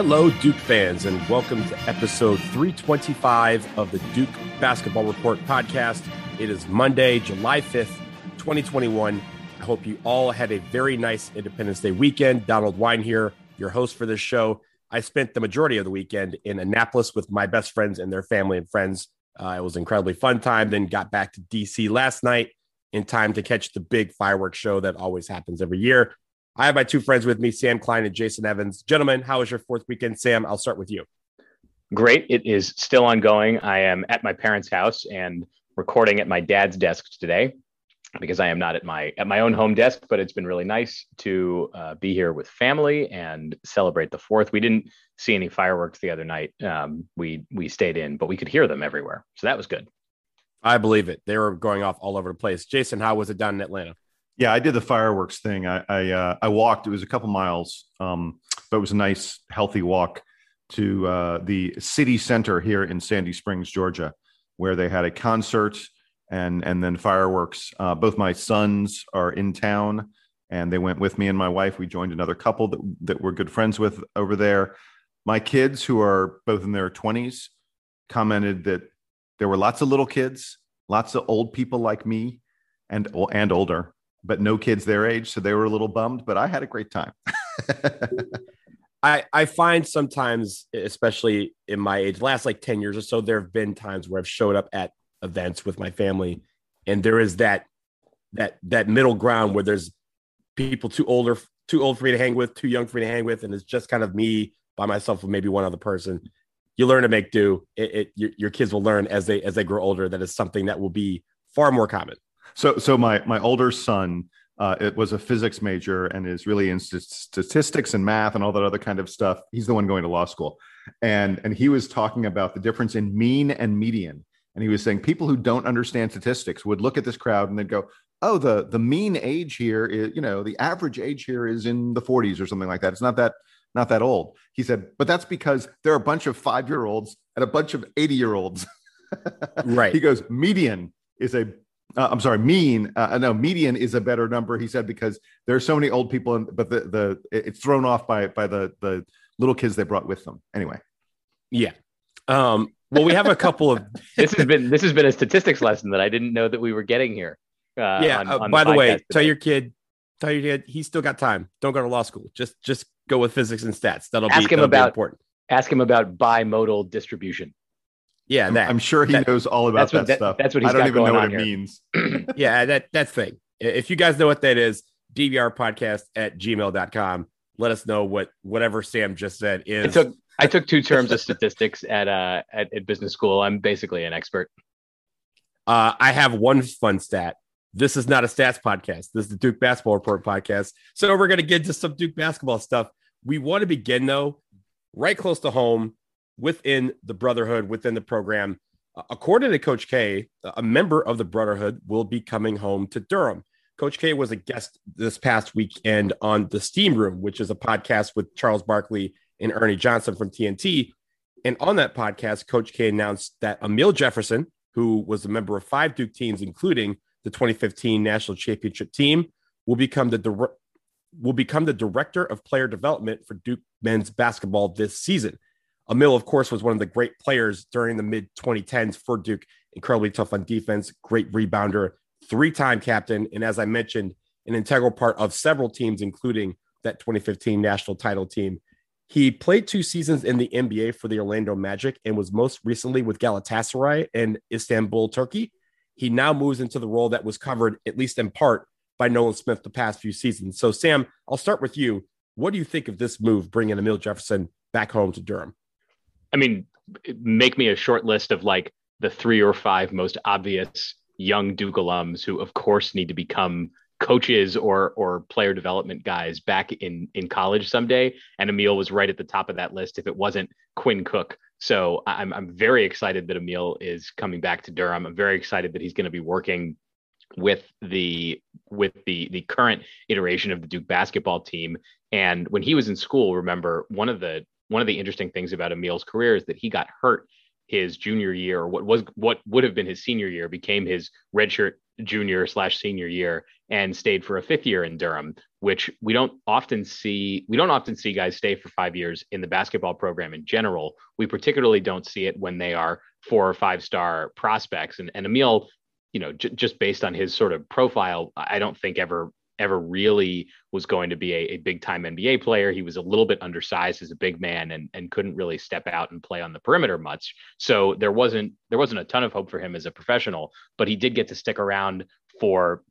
Hello, Duke fans, and welcome to episode 325 of the Duke Basketball Report podcast. It is Monday, July 5th, 2021. I hope you all had a very nice Independence Day weekend. Donald Wine here, your host for this show. I spent the majority of the weekend in Annapolis with my best friends and their family and friends. Uh, it was an incredibly fun time. Then got back to DC last night in time to catch the big fireworks show that always happens every year. I have my two friends with me, Sam Klein and Jason Evans. Gentlemen, how was your fourth weekend? Sam, I'll start with you. Great. It is still ongoing. I am at my parents' house and recording at my dad's desk today because I am not at my at my own home desk. But it's been really nice to uh, be here with family and celebrate the Fourth. We didn't see any fireworks the other night. Um, we we stayed in, but we could hear them everywhere, so that was good. I believe it. They were going off all over the place. Jason, how was it down in Atlanta? Yeah, I did the fireworks thing. I I, uh, I walked. It was a couple miles, um, but it was a nice, healthy walk to uh, the city center here in Sandy Springs, Georgia, where they had a concert and and then fireworks. Uh, both my sons are in town, and they went with me and my wife. We joined another couple that that we're good friends with over there. My kids, who are both in their twenties, commented that there were lots of little kids, lots of old people like me, and and older but no kids their age, so they were a little bummed. But I had a great time. I I find sometimes, especially in my age, last like ten years or so, there have been times where I've showed up at events with my family, and there is that that that middle ground where there's people too older, too old for me to hang with, too young for me to hang with, and it's just kind of me by myself with maybe one other person. You learn to make do. It, it your, your kids will learn as they as they grow older that is something that will be far more common. So, so my my older son, uh, it was a physics major and is really in st- statistics and math and all that other kind of stuff. He's the one going to law school, and and he was talking about the difference in mean and median. And he was saying people who don't understand statistics would look at this crowd and they'd go, "Oh, the the mean age here is, you know, the average age here is in the 40s or something like that. It's not that not that old." He said, "But that's because there are a bunch of five year olds and a bunch of 80 year olds." right. He goes, "Median is a uh, I'm sorry, mean. Uh, no, median is a better number. He said because there are so many old people, in, but the the it's thrown off by by the the little kids they brought with them. Anyway, yeah. Um, well, we have a couple of. this has been this has been a statistics lesson that I didn't know that we were getting here. Uh, yeah. On, uh, on by the, the way, today. tell your kid, tell your kid he's still got time. Don't go to law school. Just just go with physics and stats. That'll ask be, him about important. Ask him about bimodal distribution. Yeah, that, I'm sure he that, knows all about that, that, stuff. That's what he's I don't even know what here. it means. yeah, that that thing. If you guys know what that is, DBR podcast at gmail.com. Let us know what whatever Sam just said is. I took I took two terms of statistics at uh at, at business school. I'm basically an expert. Uh, I have one fun stat. This is not a stats podcast. This is the Duke Basketball Report podcast. So we're going to get to some Duke basketball stuff. We want to begin though, right close to home within the Brotherhood, within the program. Uh, according to Coach K, a member of the Brotherhood will be coming home to Durham. Coach K was a guest this past weekend on the Steam Room, which is a podcast with Charles Barkley and Ernie Johnson from TNT. And on that podcast, Coach K announced that Amile Jefferson, who was a member of five Duke teams, including the 2015 national championship team, will become the will become the director of player development for Duke men's basketball this season. Amile, of course, was one of the great players during the mid 2010s for Duke. Incredibly tough on defense, great rebounder, three time captain, and as I mentioned, an integral part of several teams, including that 2015 national title team. He played two seasons in the NBA for the Orlando Magic and was most recently with Galatasaray in Istanbul, Turkey. He now moves into the role that was covered, at least in part, by Nolan Smith the past few seasons. So, Sam, I'll start with you. What do you think of this move, bringing Amile Jefferson back home to Durham? I mean, make me a short list of like the three or five most obvious young Duke alums who, of course, need to become coaches or or player development guys back in in college someday. And Amile was right at the top of that list if it wasn't Quinn Cook. So I'm I'm very excited that Amile is coming back to Durham. I'm very excited that he's going to be working with the with the the current iteration of the Duke basketball team. And when he was in school, remember one of the one of the interesting things about Amile's career is that he got hurt his junior year, or what was what would have been his senior year, became his redshirt junior slash senior year and stayed for a fifth year in Durham, which we don't often see. We don't often see guys stay for five years in the basketball program in general. We particularly don't see it when they are four or five star prospects. And, and Amile, you know, j- just based on his sort of profile, I don't think ever ever really was going to be a, a big time NBA player. He was a little bit undersized as a big man and, and couldn't really step out and play on the perimeter much. So there wasn't there wasn't a ton of hope for him as a professional, but he did get to stick around for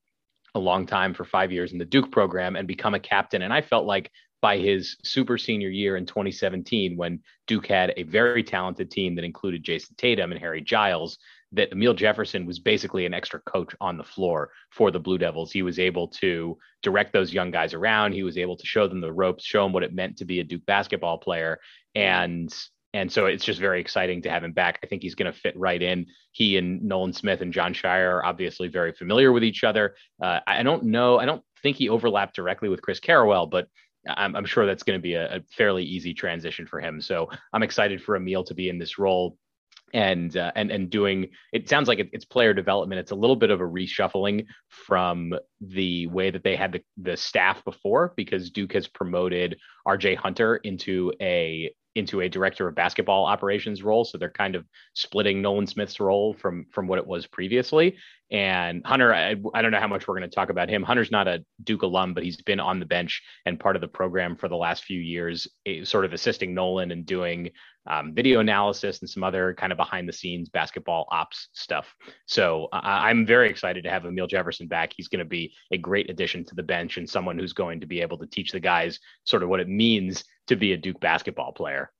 a long time for five years in the Duke program and become a captain. And I felt like by his super senior year in 2017, when Duke had a very talented team that included Jayson Tatum and Harry Giles, that Amile Jefferson was basically an extra coach on the floor for the Blue Devils. He was able to direct those young guys around. He was able to show them the ropes, show them what it meant to be a Duke basketball player. And and so it's just very exciting to have him back. I think he's going to fit right in. He and Nolan Smith and Jon Scheyer are obviously very familiar with each other. Uh, I don't know. I don't think he overlapped directly with Chris Carrawell, but I'm, I'm sure that's going to be a, a, fairly easy transition for him. So I'm excited for Amile to be in this role and uh, and and doing it sounds like it's player development. It's a little bit of a reshuffling from the way that they had the, the staff before because duke has promoted rj hunter into a into a director of basketball operations role. So they're kind of splitting Nolan Smith's role from from what it was previously. And Hunter, I, I don't know how much we're going to talk about him. Hunter's not a Duke alum, but he's been on the bench and part of the program for the last few years, eh, sort of assisting Nolan and doing um, video analysis and some other kind of behind the scenes basketball ops stuff. So I'm very excited to have Amile Jefferson back. He's going to be a great addition to the bench and someone who's going to be able to teach the guys sort of what it means to be a Duke basketball player.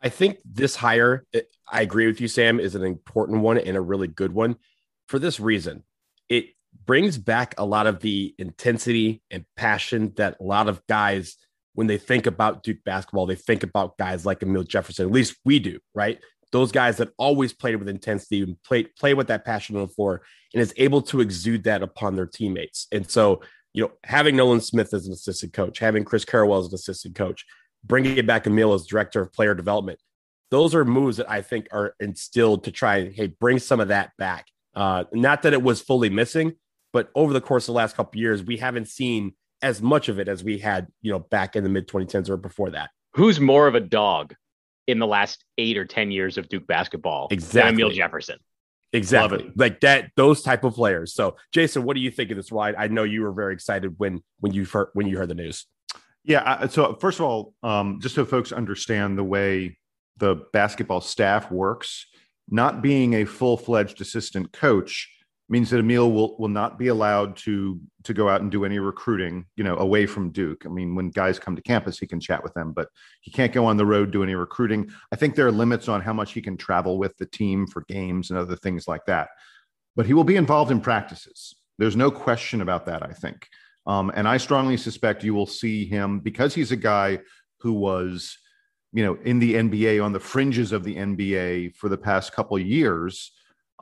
I think this hire, I agree with you, Sam, is an important one and a really good one for this reason. It brings back a lot of the intensity and passion that a lot of guys, when they think about Duke basketball, they think about guys like Amile Jefferson. At least we do, right? Those guys that always played with intensity and play play with that passion on the floor and is able to exude that upon their teammates. And so you know, having Nolan Smith as an assistant coach, having Chris Carrawell as an assistant coach, bringing it back Amile as director of player development, those are moves that I think are instilled to try and hey bring some of that back. Uh, not that it was fully missing, but over the course of the last couple years, we haven't seen as much of it as we had, you know, back in the mid 2010s or before that. Who's more of a dog in the last eight or ten years of Duke basketball? Exactly, Amile Jefferson. Exactly. Like that, those type of players. So Jason, what do you think of this ride? I know you were very excited when, when you heard, when you heard the news. Yeah. So first of all, um, just so folks understand the way the basketball staff works, not being a full-fledged assistant coach means that Amile will will not be allowed to to go out and do any recruiting, you know, away from Duke. I mean, when guys come to campus, he can chat with them, but he can't go on the road do any recruiting. I think there are limits on how much he can travel with the team for games and other things like that. But he will be involved in practices. There's no question about that. I think, um, and I strongly suspect you will see him because he's a guy who was, you know, in the NBA on the fringes of the NBA for the past couple years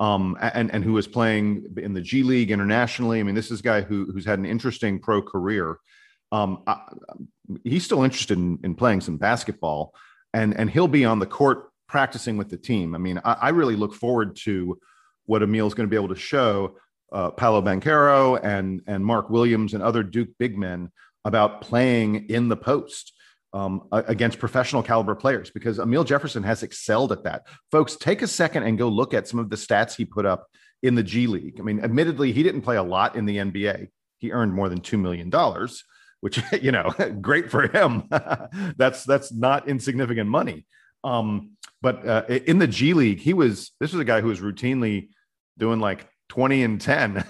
um, and and who is playing in the G League internationally. I mean, this is a guy who who's had an interesting pro career. Um, I, he's still interested in, in playing some basketball, and and he'll be on the court practicing with the team. I mean, I, I really look forward to what Amile is going to be able to show uh, Paolo Banchero and and Mark Williams and other Duke big men about playing in the post um, against professional caliber players because Amile Jefferson has excelled at that. Folks, take a second and go look at some of the stats he put up in the G League. I mean, admittedly, he didn't play a lot in the NBA. He earned more than two million dollars, which you know, great for him. that's that's not insignificant money. Um, but uh, in the G League, he was this was a guy who was routinely doing like 20 and 10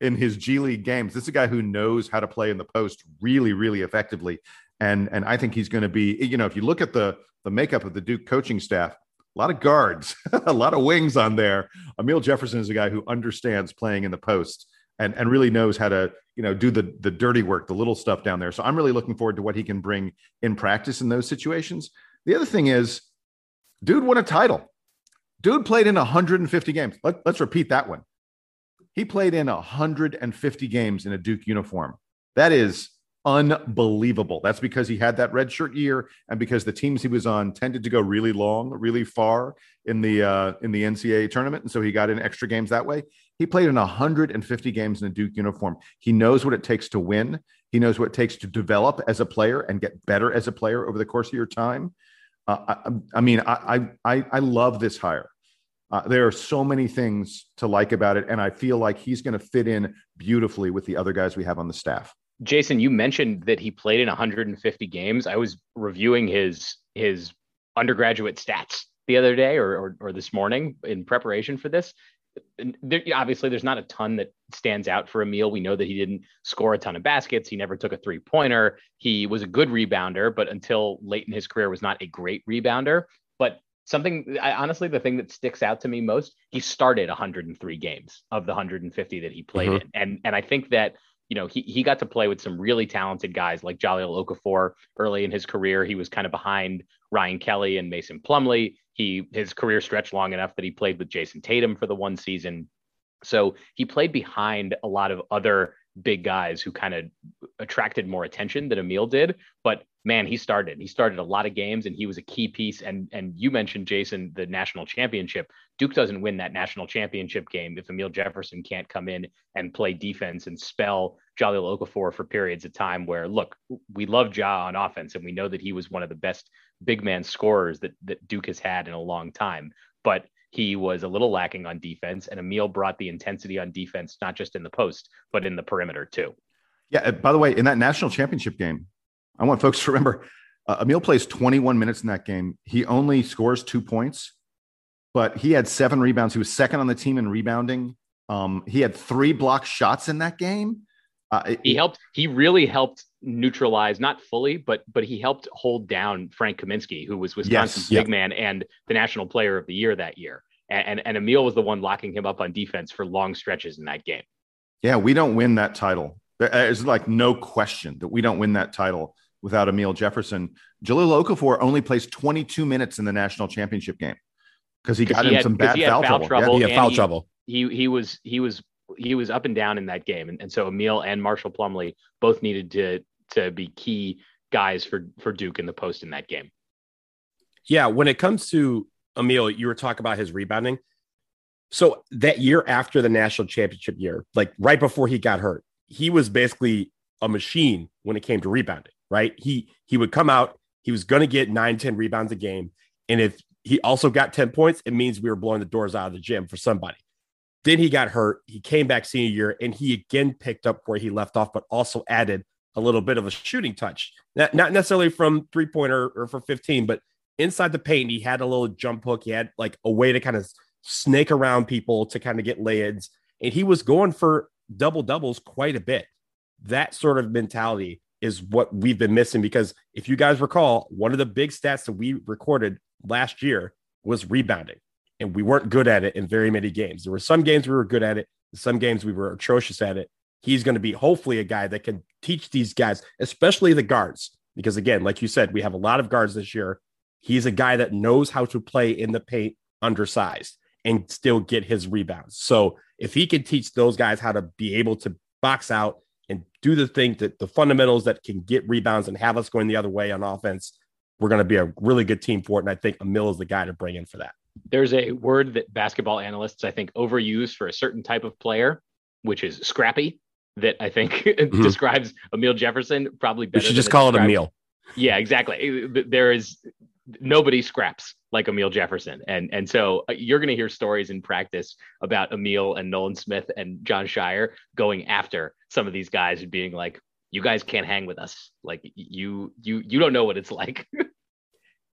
in his G League games. This is a guy who knows how to play in the post really, really effectively and and I think he's going to be. You know, if you look at the the makeup of the Duke coaching staff, a lot of guards, a lot of wings on there. Amile Jefferson is a guy who understands playing in the post and and really knows how to you know do the the dirty work, the little stuff down there. So I'm really looking forward to what he can bring in practice in those situations. The other thing is, dude won a title. Dude played in 150 games. Let, let's repeat that one. He played in 150 games in a Duke uniform. That is unbelievable. That's because he had that red shirt year, and because the teams he was on tended to go really long, really far in the uh, in the NCAA tournament, and so he got in extra games that way. He played in 150 games in a Duke uniform. He knows what it takes to win. He knows what it takes to develop as a player and get better as a player over the course of your time. Uh, I, I, mean, I, I I love this hire. Uh, there are so many things to like about it, and I feel like he's going to fit in beautifully with the other guys we have on the staff. Jason, you mentioned that he played in 150 games. I was reviewing his his undergraduate stats the other day or, or, or this morning in preparation for this. There, obviously, there's not a ton that stands out for Amile. We know that he didn't score a ton of baskets. He never took a three pointer. He was a good rebounder, but until late in his career, was not a great rebounder. But something, I, honestly, the thing that sticks out to me most, he started 103 games of the 150 that he played mm-hmm. in, and and I think that you know, he, he got to play with some really talented guys like Jahlil Okafor early in his career. He was kind of behind Ryan Kelly and Mason Plumlee. He his career stretched long enough that he played with Jayson Tatum for the one season. So he played behind a lot of other big guys who kind of attracted more attention than Amile did. But man, he started. He started a lot of games, and he was a key piece. And and you mentioned Jason, the national championship. Duke doesn't win that national championship game if Amile Jefferson can't come in and play defense and spell Jahlil Okafor for periods of time where, look, we love Ja on offense, and we know that he was one of the best big man scorers that that Duke has had in a long time. But he was a little lacking on defense, and Amile brought the intensity on defense, not just in the post, but in the perimeter too. Yeah. By the way, in that national championship game, I want folks to remember uh, Emil plays 21 minutes in that game. He only scores two points, but he had seven rebounds. He was second on the team in rebounding. Um, he had three block shots in that game. Uh, he helped. He really helped neutralize, not fully, but but he helped hold down Frank Kaminsky, who was Wisconsin's yes, big man and the national player of the year that year. And, and and Amile was the one locking him up on defense for long stretches in that game. Yeah, we don't win that title. There's uh, like no question that we don't win that title without Amile Jefferson. Jahlil Okafor only plays 22 minutes in the national championship game because he got in had, some bad foul, foul, trouble. trouble. Yeah, he had foul he, trouble. He he was he was he was up and down in that game, and, and so Amile and Marshall Plumlee both needed to to be key guys for for Duke in the post in that game. Yeah, when it comes to Amile, you were talking about his rebounding. So that year after the national championship year, like right before he got hurt, he was basically a machine when it came to rebounding, right? He he would come out, he was going to get nine, 10 rebounds a game. And if he also got 10 points, it means we were blowing the doors out of the gym for somebody. Then he got hurt. He came back senior year and he again picked up where he left off, but also added a little bit of a shooting touch. Not, not necessarily from three pointer or for 15, but inside the paint, he had a little jump hook. He had like a way to kind of snake around people to kind of get lay-ins. And he was going for double doubles quite a bit. That sort of mentality is what we've been missing because if you guys recall, one of the big stats that we recorded last year was rebounding and we weren't good at it in very many games. There were some games we were good at it, some games we were atrocious at it. He's going to be hopefully a guy that can teach these guys, especially the guards, because again, like you said, we have a lot of guards this year. He's a guy that knows how to play in the paint undersized and still get his rebounds. So if he can teach those guys how to be able to box out and do the thing that the fundamentals that can get rebounds and have us going the other way on offense, we're going to be a really good team for it. And I think Amile is the guy to bring in for that there's a word that basketball analysts I think overuse for a certain type of player, which is scrappy. That I think mm-hmm. describes Amile Jefferson probably better. We should just call it Amile. Yeah, exactly. There is nobody scraps like Amile Jefferson, and and so uh, you're going to hear stories in practice about Amile and Nolan Smith and Jon Scheyer going after some of these guys and being like, "You guys can't hang with us. Like you you you don't know what it's like."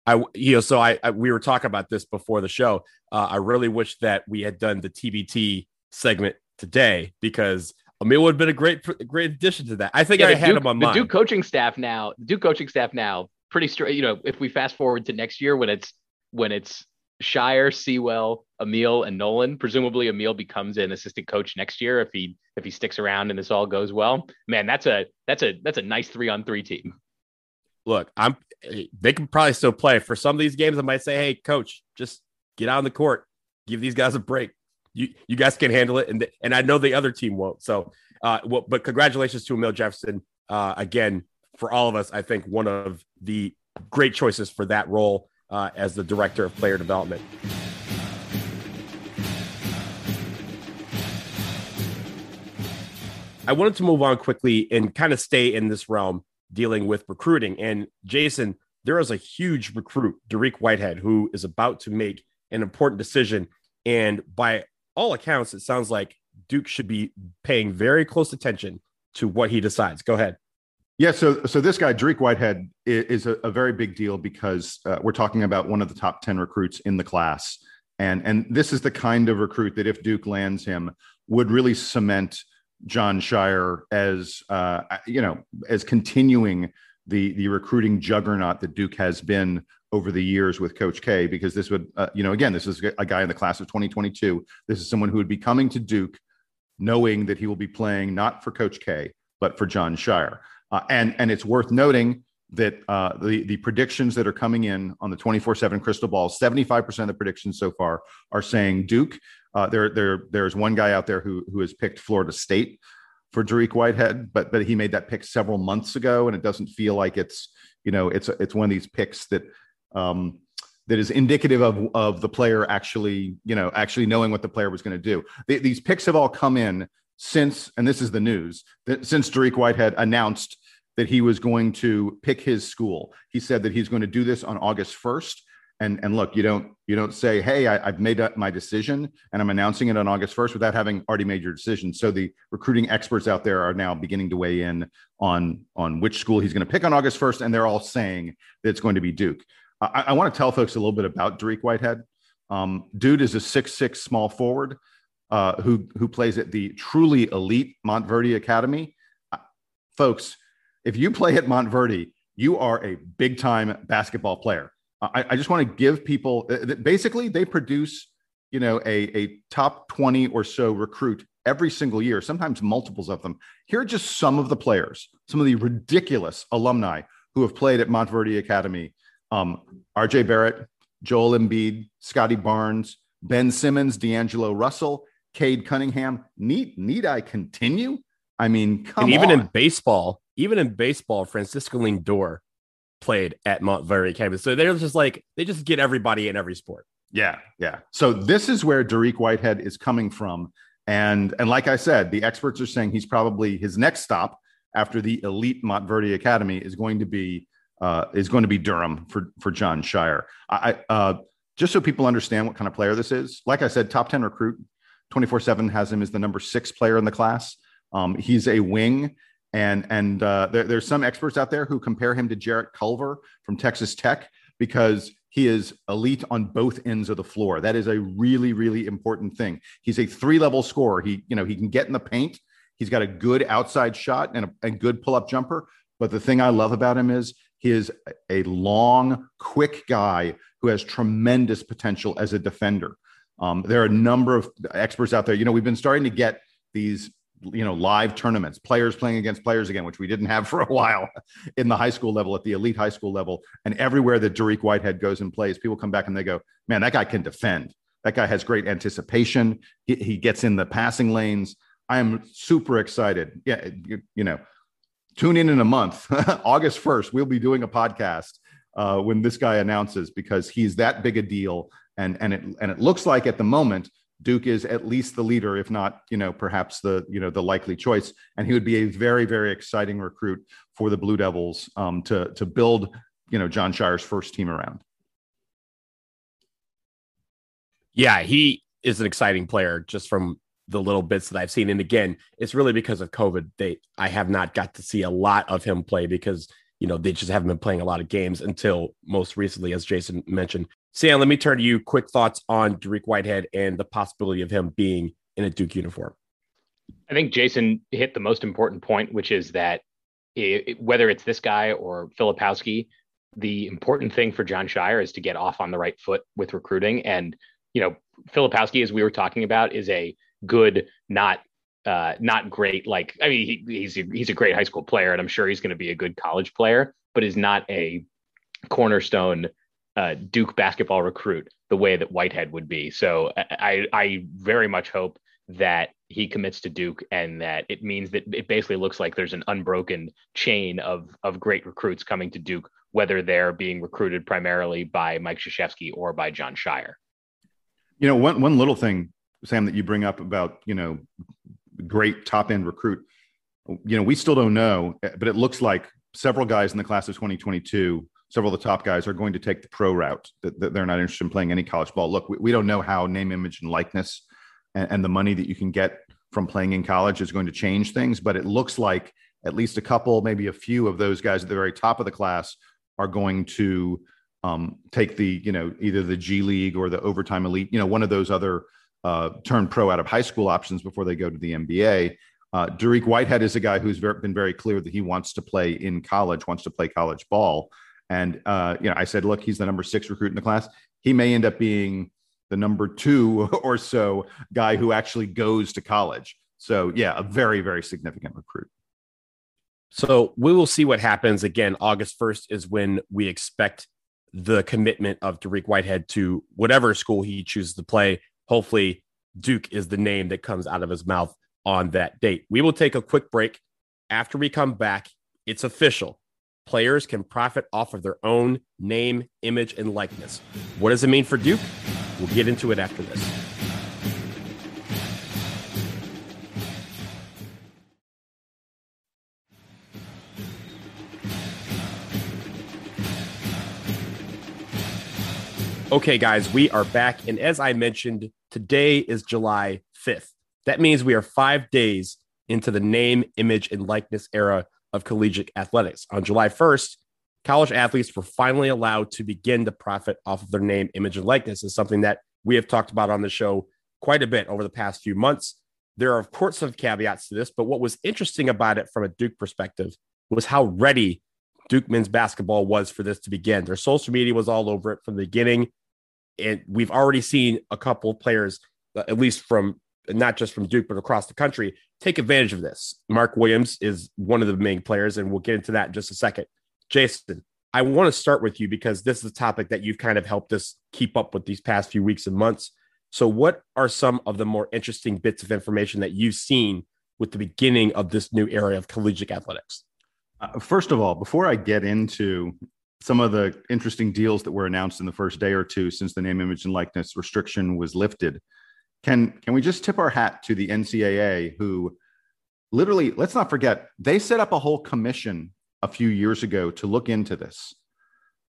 I, you know, so I, I, we were talking about this before the show. Uh, I really wish that we had done the TBT segment today because Amile would have been a great, great addition to that. I think yeah, I had Duke, him on the mine. Duke coaching staff now, the Duke coaching staff now, pretty straight. You know, if we fast forward to next year when it's when it's Scheyer, Sewell, Amile, and Nolan. Presumably, Amile becomes an assistant coach next year if he if he sticks around and this all goes well. Man, that's a that's a that's a nice three on three team look, I'm they can probably still play. For some of these games, I might say, hey, coach, just get out on the court, give these guys a break. You you guys can handle it, and and I know the other team won't. So, uh, well, but congratulations to Amile Jefferson. Uh, again, for all of us, I think one of the great choices for that role uh, as the director of player development. I wanted to move on quickly and kind of stay in this realm dealing with recruiting. And Jason, there is a huge recruit, Dariq Whitehead, who is about to make an important decision. And by all accounts, it sounds like Duke should be paying very close attention to what he decides. Go ahead. Yeah, so so this guy Dariq Whitehead is, a, a, very big deal because uh, we're talking about one of the top ten recruits in the class, and and this is the kind of recruit that if Duke lands him would really cement Jon Scheyer as uh, you know as continuing the the recruiting juggernaut that Duke has been over the years with Coach K. Because this would uh, you know again this is a guy in the class of 2022. This is someone who would be coming to Duke knowing that he will be playing not for Coach K but for Jon Scheyer. Uh, and and it's worth noting that uh, the the predictions that are coming in on the 24/7 crystal ball, 75% of the predictions so far are saying Duke. Uh, there, there, there's one guy out there who who has picked Florida State for Dariq Whitehead, but but he made that pick several months ago, and it doesn't feel like it's you know it's it's one of these picks that um, that is indicative of of the player actually you know actually knowing what the player was going to do. The, these picks have all come in since, and this is the news that since Dariq Whitehead announced that he was going to pick his school. He said that he's going to do this on August 1st and and look you don't you don't say hey I, have made my decision and i'm announcing it on august 1st without having already made your decision so the recruiting experts out there are now beginning to weigh in on on which school he's going to pick on august 1st and they're all saying that it's going to be duke i, I want to tell folks a little bit about Dariq whitehead. Um, dude is a six six small forward uh, who who plays at the truly elite montverde academy. Uh, folks if you play at montverde you are a big time basketball player. I, I just want to give people uh, basically they produce you know a, a top 20 or so recruit every single year sometimes multiples of them. Here are just some of the players some of the ridiculous alumni who have played at montverde academy um, rj barrett joel embiid Scottie barnes ben simmons d'angelo russell cade cunningham need need i continue i mean come and even on. in baseball even in baseball francisco lindor played at Montverde campus. So they're just like they just get everybody in every sport. Yeah, yeah. So this is where Dariq Whitehead is coming from, and and like I said, the experts are saying he's probably his next stop after the elite Montverde Academy is going to be uh, is going to be Durham for for Jon Scheyer. I uh, just so people understand what kind of player this is. Like I said, top ten recruit, twenty four seven has him as the number six player in the class. Um, he's a wing and and uh, there, there's some experts out there who compare him to Jarrett Culver from Texas Tech because he is elite on both ends of the floor. That is a really really important thing. He's a three level scorer. He you know he can get in the paint. He's got a good outside shot and a, a good pull up jumper. But the thing I love about him is he is a long, quick guy who has tremendous potential as a defender. Um, there are a number of experts out there. You know, we've been starting to get these you know live tournaments players playing against players again which we didn't have for a while in the high school level at the elite high school level. And everywhere that Dariq Whitehead goes and plays people come back and they go man that guy can defend. That guy has great anticipation. He, he gets in the passing lanes. I am super excited. Yeah you, you know tune in in a month August 1st we'll be doing a podcast uh, when this guy announces because he's that big a deal and and it and it looks like at the moment Duke is at least the leader, if not, you know, perhaps the, you know, the likely choice. And he would be a very, very exciting recruit for the Blue Devils um, to, to build, you know, Jon Scheyer's first team around. Yeah, he is an exciting player just from the little bits that I've seen. And again, it's really because of COVID. They I have not got to see a lot of him play because you know they just haven't been playing a lot of games until most recently, as Jason mentioned. Sam, let me turn to you. Quick thoughts on Dariq Whitehead and the possibility of him being in a Duke uniform. I think Jason hit the most important point, which is that it, whether it's this guy or Filipowski, the important thing for Jon Scheyer is to get off on the right foot with recruiting. And you know, Filipowski, as we were talking about, is a good, not uh, not great. Like, I mean, he, he's a, he's a great high school player, and I'm sure he's going to be a good college player, but is not a cornerstone uh, Duke basketball recruit the way that Whitehead would be. So I, I very much hope that he commits to Duke and that it means that it basically looks like there's an unbroken chain of of great recruits coming to Duke, whether they're being recruited primarily by Mike Krzyzewski or by Jon Scheyer. You know, one one little thing, Sam, that you bring up about you know great top end recruit. You know, we still don't know, but it looks like several guys in the class of 2022 several of the top guys are going to take the pro route that, they're not interested in playing any college ball look we, don't know how name image and likeness and, the money that you can get from playing in college is going to change things but it looks like at least a couple maybe a few of those guys at the very top of the class are going to um, take the you know either the g league or the overtime elite you know one of those other uh, turn pro out of high school options before they go to the nba uh, Dariq Whitehead is a guy who's very, been very clear that he wants to play in college, wants to play college ball. And uh, you know, I said, look, he's the number six recruit in the class. He may end up being the number two or so guy who actually goes to college. So yeah, a very, very significant recruit. So we will see what happens. Again, August 1st is when we expect the commitment of Dariq Whitehead to whatever school he chooses to play. Hopefully, Duke is the name that comes out of his mouth on that date. We will take a quick break. After we come back, it's official players can profit off of their own name, image, and likeness. What does it mean for Duke? We'll get into it after this. Okay, guys, we are back. And as I mentioned, today is July 5th. That means we are five days into the name, image, and likeness era of collegiate athletics. On July 1st, college athletes were finally allowed to begin to profit off of their name, image, and likeness, is something that we have talked about on the show quite a bit over the past few months. There are, of course, some caveats to this, but what was interesting about it from a Duke perspective was how ready Duke men's basketball was for this to begin. Their social media was all over it from the beginning. And we've already seen a couple of players, at least from not just from Duke, but across the country, take advantage of this. Mark Williams is one of the main players, and we'll get into that in just a second. Jason, I want to start with you because this is a topic that you've kind of helped us keep up with these past few weeks and months. So, what are some of the more interesting bits of information that you've seen with the beginning of this new area of collegiate athletics? Uh, first of all, before I get into some of the interesting deals that were announced in the first day or two since the name, image, and likeness restriction was lifted, can can we just tip our hat to the NCAA who literally let's not forget they set up a whole commission a few years ago to look into this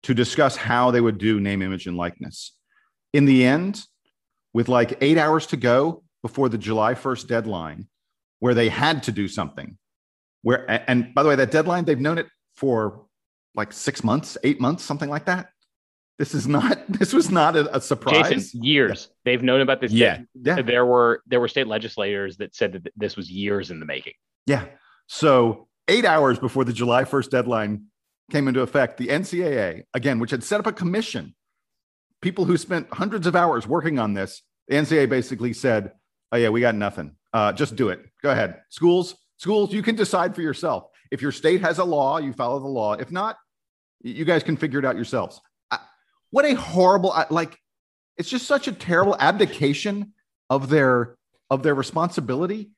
to discuss how they would do name image and likeness. In the end with like 8 hours to go before the July 1st deadline where they had to do something where and by the way that deadline they've known it for like 6 months 8 months something like that this is not. This was not a, a surprise. Jason, years yeah. they've known about this. Yeah. yeah, there were there were state legislators that said that this was years in the making. Yeah. So eight hours before the July first deadline came into effect, the NCAA again, which had set up a commission, people who spent hundreds of hours working on this, the NCAA basically said, "Oh yeah, we got nothing. Uh, just do it. Go ahead. Schools, schools, you can decide for yourself. If your state has a law, you follow the law. If not, you guys can figure it out yourselves." what a horrible like it's just such a terrible abdication of their of their responsibility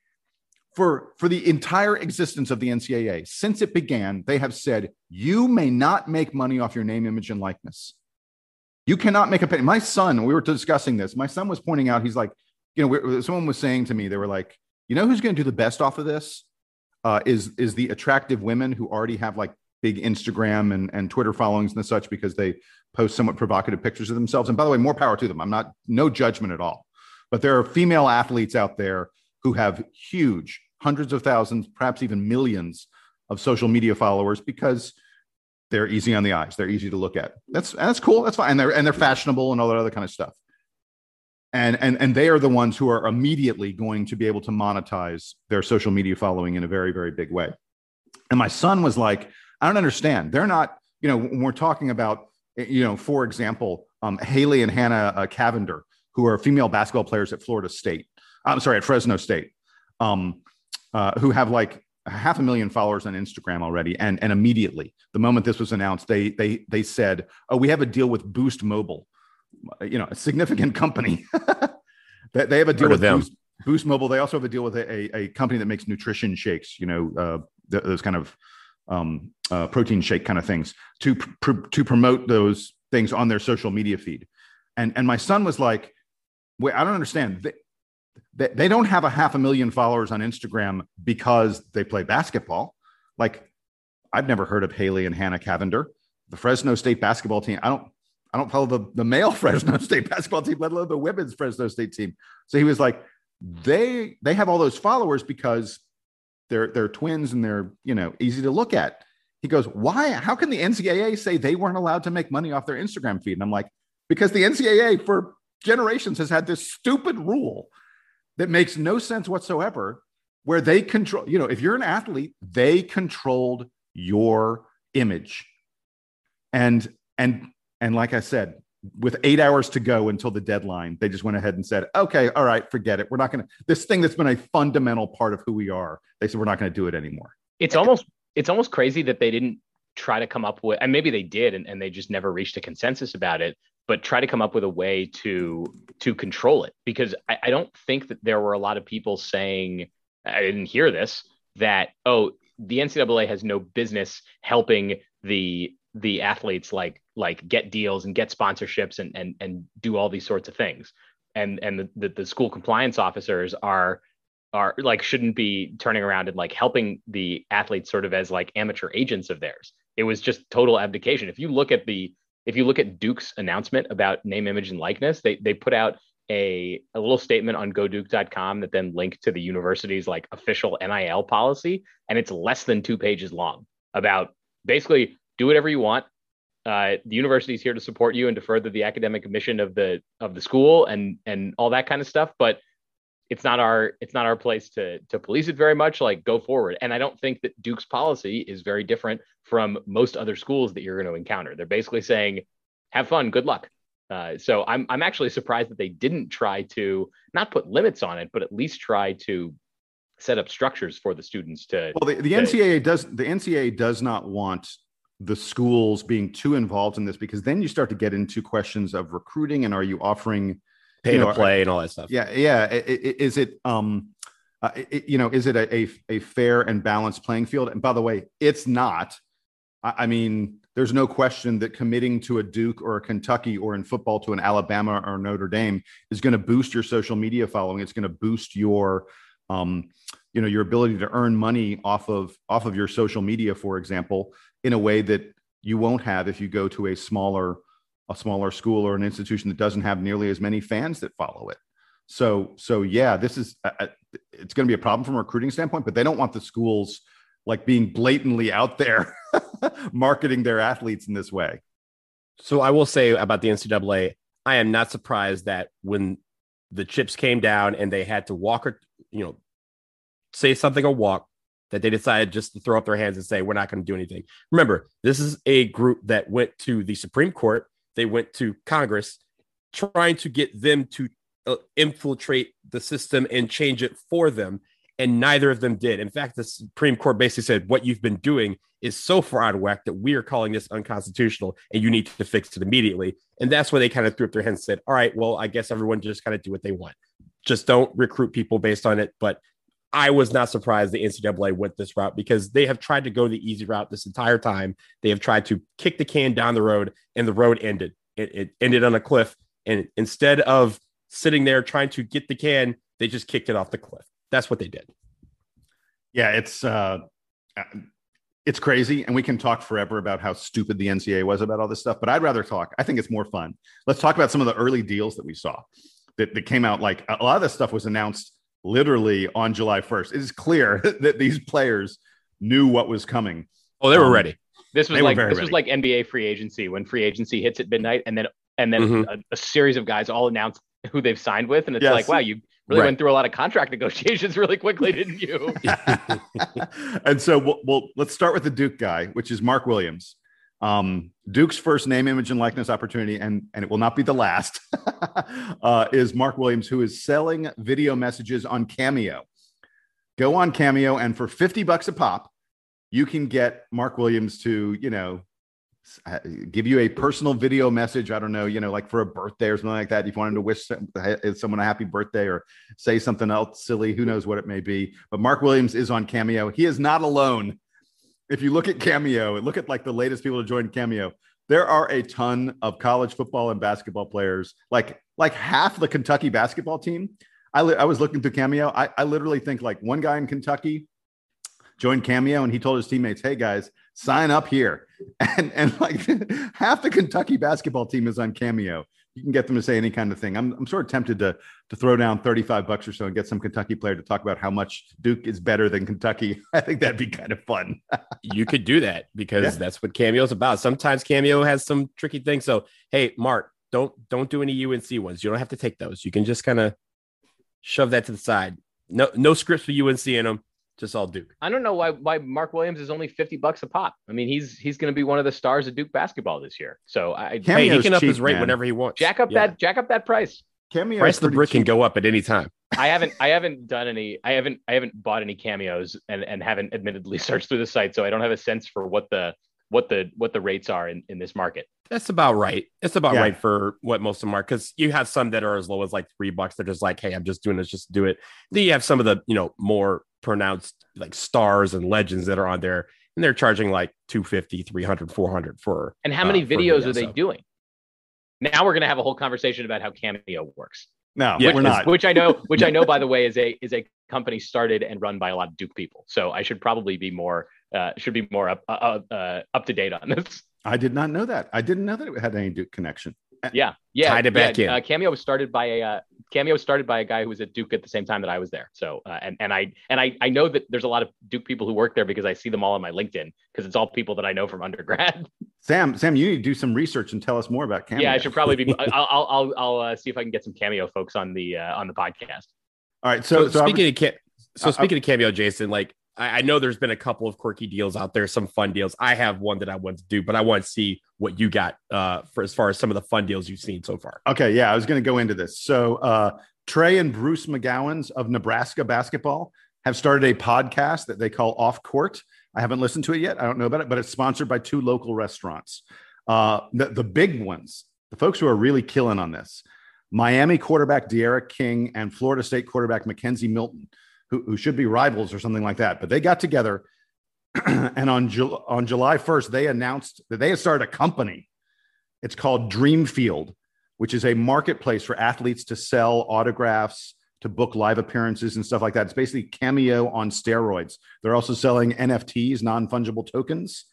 for for the entire existence of the NCAA since it began they have said you may not make money off your name image and likeness. You cannot make a penny. My son we were discussing this my son was pointing out he's like you know someone was saying to me they were like you know who's going to do the best off of this uh, is is the attractive women who already have like big Instagram and, and Twitter followings and such because they post somewhat provocative pictures of themselves. And by the way, more power to them. I'm not no judgment at all. But there are female athletes out there who have huge hundreds of thousands, perhaps even millions of social media followers because they're easy on the eyes. They're easy to look at. That's that's cool. That's fine. And they're and they're fashionable and all that other kind of stuff. And and and they are the ones who are immediately going to be able to monetize their social media following in a very very big way. And my son was like, I don't understand. They're not, you know, when we're talking about, you know, for example, um, Haley and Hannah uh, Cavinder, who are female basketball players at Florida State. I'm sorry, at Fresno State, um, uh, who have like half a million followers on Instagram already. And, and immediately, the moment this was announced, they, they, they said, oh, we have a deal with Boost Mobile, you know, a significant company. they, they have a deal with them. Boost. Boost Mobile. They also have a deal with a, a, a company that makes nutrition shakes. You know, uh, th- those kind of um, uh, protein shake kind of things to pr- to promote those things on their social media feed. And and my son was like, "Wait, I don't understand. They, they, they don't have a half a million followers on Instagram because they play basketball. Like, I've never heard of Haley and Hannah Cavinder, the Fresno State basketball team. I don't I don't follow the, the male Fresno State basketball team, let alone the women's Fresno State team. So he was like, they they have all those followers because they're they're twins and they're you know easy to look at. He goes, why? How can the NCAA say they weren't allowed to make money off their Instagram feed? And I'm like, because the NCAA for generations has had this stupid rule that makes no sense whatsoever, where they control. You know, if you're an athlete, they controlled your image, and and and like I said, with eight hours to go until the deadline, they just went ahead and said, okay, all right, forget it. We're not going to, this thing that's been a fundamental part of who we are, they said, we're not going to do it anymore. It's almost, it's almost crazy that they didn't try to come up with, and maybe they did, and, and they just never reached a consensus about it, but try to come up with a way to, to control it. Because I, I don't think that there were a lot of people saying, I didn't hear this, that, oh, the NCAA has no business helping the the athletes like like get deals and get sponsorships and and and do all these sorts of things. And and the, the, school compliance officers are are like shouldn't be turning around and like helping the athletes sort of as like amateur agents of theirs. It was just total abdication. If you look at the if you look at duke's announcement about name image and likeness they they put out a, a little statement on goduke.com that then linked to the university's like official nil policy and it's less than two pages long about basically do whatever you want. Uh, the university is here to support you and to further the academic mission of the of the school and and all that kind of stuff. But it's not our it's not our place to to police it very much. Like go forward. And I don't think that Duke's policy is very different from most other schools that you're going to encounter. They're basically saying, have fun, good luck. Uh, so I'm I'm actually surprised that they didn't try to not put limits on it, but at least try to set up structures for the students to. Well, the, the to, NCAA does the NCAA does not want the schools being too involved in this because then you start to get into questions of recruiting and are you offering pay you know, to play and all that stuff. Yeah yeah. Is it um uh, it, you know is it a, a, a, fair and balanced playing field? And by the way it's not. I, I, mean there's no question that committing to a duke or a kentucky or in football to an alabama or notre dame is going to boost your social media following. It's going to boost your um you know your ability to earn money off of off of your social media for example in a way that you won't have if you go to a smaller a smaller school or an institution that doesn't have nearly as many fans that follow it. So so yeah, this is a, it's going to be a problem from a recruiting standpoint, but they don't want the schools like being blatantly out there marketing their athletes in this way. So I will say about the NCAA, I am not surprised that when the chips came down and they had to walk or you know say something or walk, that they decided just to throw up their hands and say, we're not going to do anything. Remember, this is a group that went to the Supreme Court, they went to Congress trying to get them to uh, infiltrate the system and change it for them. And neither of them did. In fact, the Supreme Court basically said, what you've been doing is so far out of whack that we are calling this unconstitutional and you need to fix it immediately. And that's why they kind of threw up their hands and said, all right, well, I guess everyone just kind of do what they want. Just don't recruit people based on it, but I was not surprised the NCAA went this route because they have tried to go the easy route this entire time. They have tried to kick the can down the road, and the road ended. It, it ended on a cliff. And instead of sitting there trying to get the can, they just kicked it off the cliff. That's what they did. Yeah, it's uh, it's crazy, and we can talk forever about how stupid the NCAA was about all this stuff. But I'd rather talk. I think it's more fun. Let's talk about some of the early deals that we saw that, that came out. Like a lot of this stuff was announced literally on July 1st. It is clear that these players knew what was coming. Oh, they were um, ready. This was like this ready. was like NBA free agency when free agency hits at midnight, and then and then mm-hmm. a, a, series of guys all announce who they've signed with, and it's yes. like, wow, you really right. went through a lot of contract negotiations really quickly, didn't you? and so, we'll, we'll, let's start with the Duke guy, which is Mark Williams. Um, Duke's first name, image, and likeness opportunity, and, and it will not be the last, uh, is Mark Williams, who is selling video messages on Cameo. Go on Cameo, and for 50 bucks a pop, you can get Mark Williams to, you know, give you a personal video message. I don't know, you know, like for a birthday or something like that. If you wanted to wish someone a happy birthday or say something else silly, who knows what it may be. But Mark Williams is on Cameo. He is not alone. If you look at Cameo and look at like the latest people to join Cameo, there are a ton of college football and basketball players. Like like half the Kentucky basketball team. I, li- I was looking through Cameo. I, I literally think like one guy in Kentucky joined Cameo and he told his teammates, "Hey guys, sign up here." And and like half the Kentucky basketball team is on Cameo. You can get them to say any kind of thing. I'm, I'm sort of tempted to to throw down 35 bucks or so and get some Kentucky player to talk about how much Duke is better than Kentucky. I think that'd be kind of fun. you could do that because yeah. that's what Cameo is about. Sometimes Cameo has some tricky things. So hey, Mark, don't don't do any UNC ones. You don't have to take those. You can just kind of shove that to the side. No no scripts for UNC in them just all Duke. I don't know why why Mark Williams is only 50 bucks a pop. I mean, he's he's going to be one of the stars of Duke basketball this year. So I hey, he can up his rate man. whenever he wants. Jack up yeah. that jack up that price. Cameo price the brick cheap. can go up at any time. I haven't I haven't done any I haven't I haven't bought any cameos and and haven't admittedly searched through the site, so I don't have a sense for what the what the what the rates are in, in this market. That's about right. It's about yeah. right for what most of them are because you have some that are as low as like three bucks. They're just like, hey, I'm just doing this, just do it. Then you have some of the you know more pronounced like stars and legends that are on there, and they're charging like 250, 300, 400 for. And how many uh, videos are they so. doing? Now we're gonna have a whole conversation about how Cameo works. No, yeah, we're not. Which I know, which I know, by the way, is a is a company started and run by a lot of Duke people. So I should probably be more uh, should be more up uh, uh, up to date on this. I did not know that. I didn't know that it had any Duke connection. Yeah, yeah. Tied it back yeah. in. Uh, Cameo was started by a uh, Cameo was started by a guy who was at Duke at the same time that I was there. So uh, and and I and I I know that there's a lot of Duke people who work there because I see them all on my LinkedIn because it's all people that I know from undergrad. Sam, Sam, you need to do some research and tell us more about Cameo. Yeah, I should probably be. I'll I'll I'll, I'll uh, see if I can get some Cameo folks on the uh, on the podcast. All right. So, so, so speaking of so speaking of Cameo, Jason, like I, I know there's been a couple of quirky deals out there, some fun deals. I have one that I want to do, but I want to see what you got uh, for as far as some of the fun deals you've seen so far. Okay, yeah, I was going to go into this. So uh, Trey and Bryce McGowens of Nebraska basketball have started a podcast that they call Off Court. I haven't listened to it yet. I don't know about it, but it's sponsored by two local restaurants. Uh, the, the big ones, the folks who are really killing on this, Miami quarterback D'Eriq King and Florida State quarterback McKenzie Milton who, who should be rivals or something like that. But they got together, and on Ju- on July 1st, they announced that they had started a company. It's called Dreamfield, which is a marketplace for athletes to sell autographs, to book live appearances and stuff like that. It's basically Cameo on steroids. They're also selling NFTs, non fungible tokens.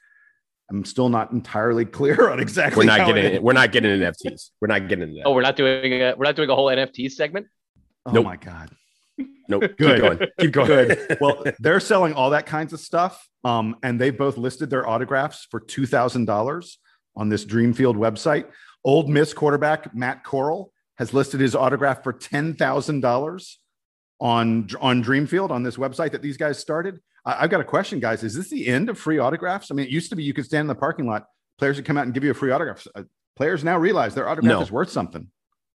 I'm still not entirely clear on exactly. We're not getting it. We're not getting NFTs. We're not getting that. Oh, we're not doing a, we're not doing a whole NFT segment. Oh nope. my god. Nope. Good. Keep going. Keep going. Good. Well, they're selling all that kinds of stuff. Um, and they both listed their autographs for two thousand dollars on this Dreamfield website. Ole Miss quarterback Matt Corral has listed his autograph for ten thousand dollars on on Dreamfield on this website that these guys started. I, have got a question, guys. Is this the end of free autographs? I mean, it used to be you could stand in the parking lot, players would come out and give you a free autograph. Uh, players now realize their autograph no. is worth something.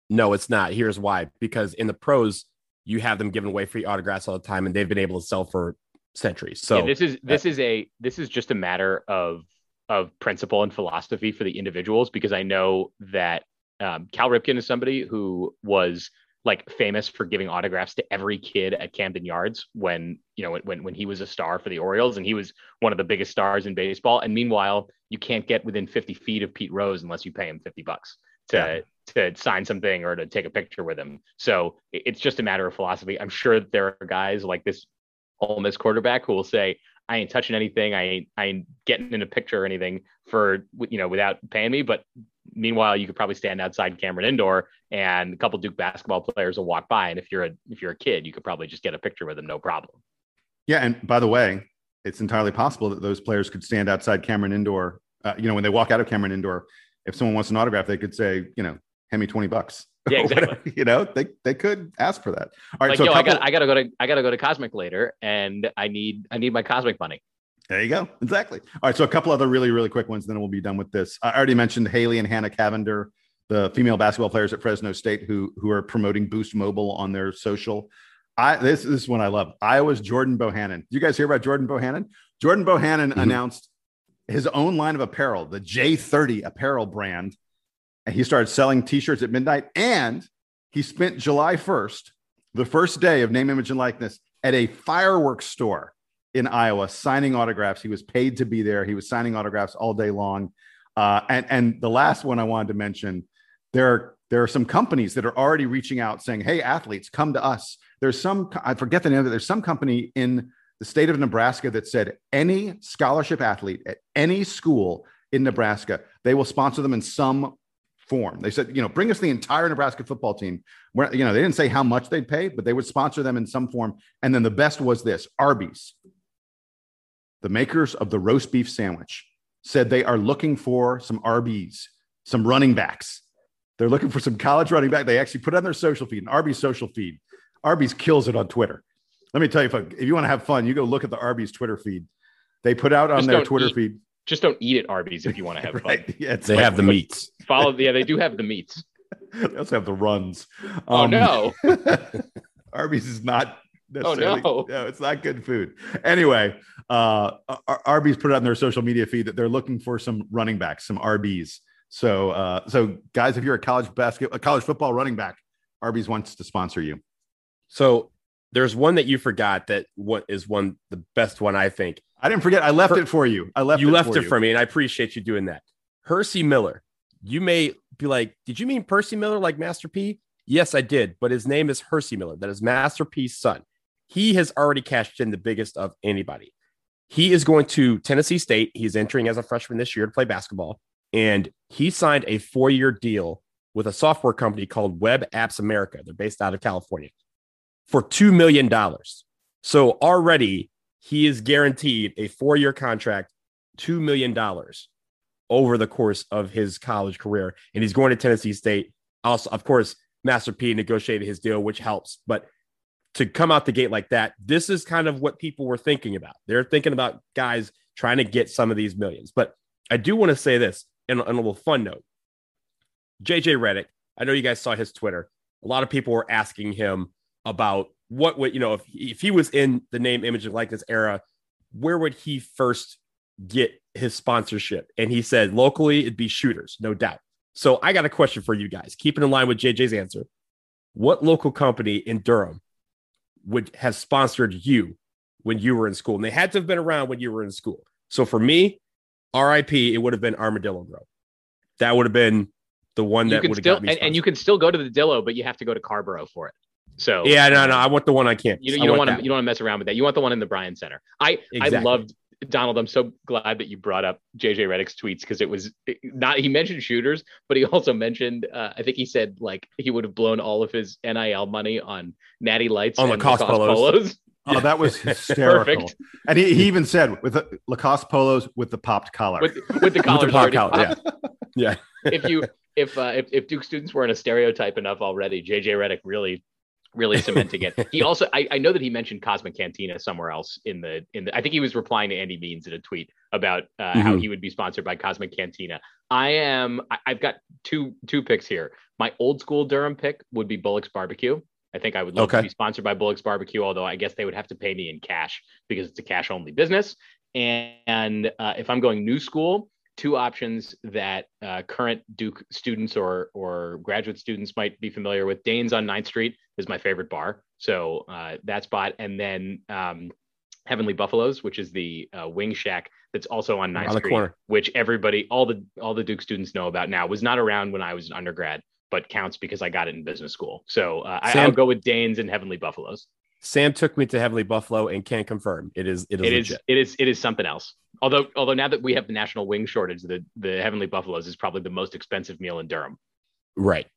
No, it's not. Here's why: because in the pros, you have them giving away free autographs all the time, and they've been able to sell for centuries. So yeah, this is this is a this is just a matter of of principle and philosophy for the individuals because I know that um, Cal Ripken is somebody who was like famous for giving autographs to every kid at Camden Yards when you know when when he was a star for the Orioles and he was one of the biggest stars in baseball. And meanwhile, you can't get within 50 feet of Pete Rose unless you pay him 50 bucks to yeah to sign something or to take a picture with him. So it's just a matter of philosophy. I'm sure there are guys like this Ole Miss quarterback who will say, I ain't touching anything. I ain't, I ain't getting in a picture or anything for, you know, without paying me. But meanwhile, you could probably stand outside Cameron Indoor and a couple Duke basketball players will walk by. And if you're a, if you're a kid, you could probably just get a picture with them. No problem. Yeah. And by the way, it's entirely possible that those players could stand outside Cameron Indoor. Uh, you know, when they walk out of Cameron Indoor, if someone wants an autograph, they could say, you know, hand me 20 bucks. Yeah, exactly. you know, they, they could ask for that. All right. Like, so yo, couple... I got I gotta go to I gotta go to Cosmic later and I need I need my cosmic money. There you go. Exactly. All right. So a couple other really, really quick ones, then we'll be done with this. I already mentioned Haley and Hanna Cavinder, the female basketball players at Fresno State who who are promoting Boost Mobile on their social. I this, this is one I love. Iowa's Jordan Bohannon. Did you guys hear about Jordan Bohannon? Jordan Bohannon mm-hmm. announced his own line of apparel, the J30 apparel brand. And he started selling t-shirts at midnight. And he spent July 1st, the first day of name, image, and likeness, at a fireworks store in Iowa, signing autographs. He was paid to be there. He was signing autographs all day long. Uh, and and the last one I wanted to mention, there are there are some companies that are already reaching out saying, "Hey, athletes, come to us." There's some I forget the name of it. There's some company in the state of Nebraska that said any scholarship athlete at any school in Nebraska, they will sponsor them in some form. They said, you know, bring us the entire Nebraska football team. Where, you know, they didn't say how much they'd pay, but they would sponsor them in some form. And then the best was this Arby's, the makers of the roast beef sandwich, said they are looking for some Arby's, some running backs. They're looking for some college running back. They actually put on their social feed, an Arby's social feed. Arby's kills it on Twitter. Let me tell you, if, if you want to have fun, you go look at the Arby's Twitter feed. They put out on Just their Twitter eat- feed. Just don't eat at Arby's if you want to have fun. Right. Yeah, They like- have the meats. Follow. Yeah, they do have the meats. They also have the runs. Oh Um, no. Arby's is not Oh, necessarily. no. it's not good food. Anyway, uh, Arby's put it on their social media feed that they're looking for some running backs, some RBs. So, uh, so guys, if you're a college basket, a college football running back, Arby's wants to sponsor you. So there's one that you forgot that what is one the best one I think. I didn't forget. I left it for you. I left. you it left for it you. for me, and I appreciate you doing that. Hercy Miller. You may be like, did you mean Percy Miller like Master P? Yes, I did, but his name is Hercy Miller. That is Master P's son. He has already cashed in the biggest of anybody. He is going to Tennessee State. He's entering as a freshman this year to play basketball, and he signed a four-year deal with a software company called Web Apps America. They're based out of California for two million dollars. So already he is guaranteed a four-year contract, two million dollars over the course of his college career, and he's going to Tennessee State. Also, of course, Master P negotiated his deal, which helps. But to come out the gate like that, this is kind of what people were thinking about. They're thinking about guys trying to get some of these millions. But I do want to say this in, in a little fun note. JJ Redick, I know you guys saw his Twitter. A lot of people were asking him about what would, you know, if, if he was in the name, image, and likeness era, where would he first get his sponsorship? And he said locally it'd be shooters, no doubt. So I got a question for you guys, keeping in line with JJ's answer. What local company in Durham would have sponsored you when you were in school? And they had to have been around when you were in school. So for me, RIP, it would have been Armadillo Grill. That would have been the one You that would have still and, and you can still go to the Dillo, but you have to go to Carrboro for it. So Yeah, no, no. I want the one on campus. you, I you don't want want to you don't want to mess around with that. You want the one in the Bryan Center. I Exactly. I loved Donald. I'm so glad that you brought up JJ Redick's tweets because it was not he mentioned shooters, but he also mentioned uh, I think he said like he would have blown all of his NIL money on Natty Lights On and Lacoste polos. Oh, that was hysterical. And he, he even said with the Lacoste polos with the popped collar. with with the collars pop already collar, popped. Yeah. yeah. if you if uh, if if Duke students weren't a stereotype enough already, JJ Reddick really really cementing it. He also I, I know that he mentioned Cosmic Cantina somewhere else in the in the I think he was replying to Andy Means in a tweet about uh, how Mhm. he would be sponsored by Cosmic Cantina. I am I, I've got two two picks here. My old school Durham pick would be Bullock's Barbecue. I think I would love to be sponsored by Bullock's Barbecue, although I guess they would have to pay me in cash because it's a cash only business. And uh, if I'm going new school, two options that uh, current Duke students or or graduate students might be familiar with. Dain's on 9th Street is my favorite bar, so uh, that spot, and then um, Heavenly Buffaloes, which is the uh, wing shack that's also on 9th Around Street, corner. which everybody, all the all the Duke students know about now. Was not around when I was an undergrad, but counts because I got it in business school. So uh, I, Sam- I'll go with Dain's and Heavenly Buffaloes. Sam took me to Heavenly Buffalo and can't confirm it is it is it is, it is it is something else. Although although now that we have the national wing shortage, the the Heavenly Buffaloes is probably the most expensive meal in Durham. Right.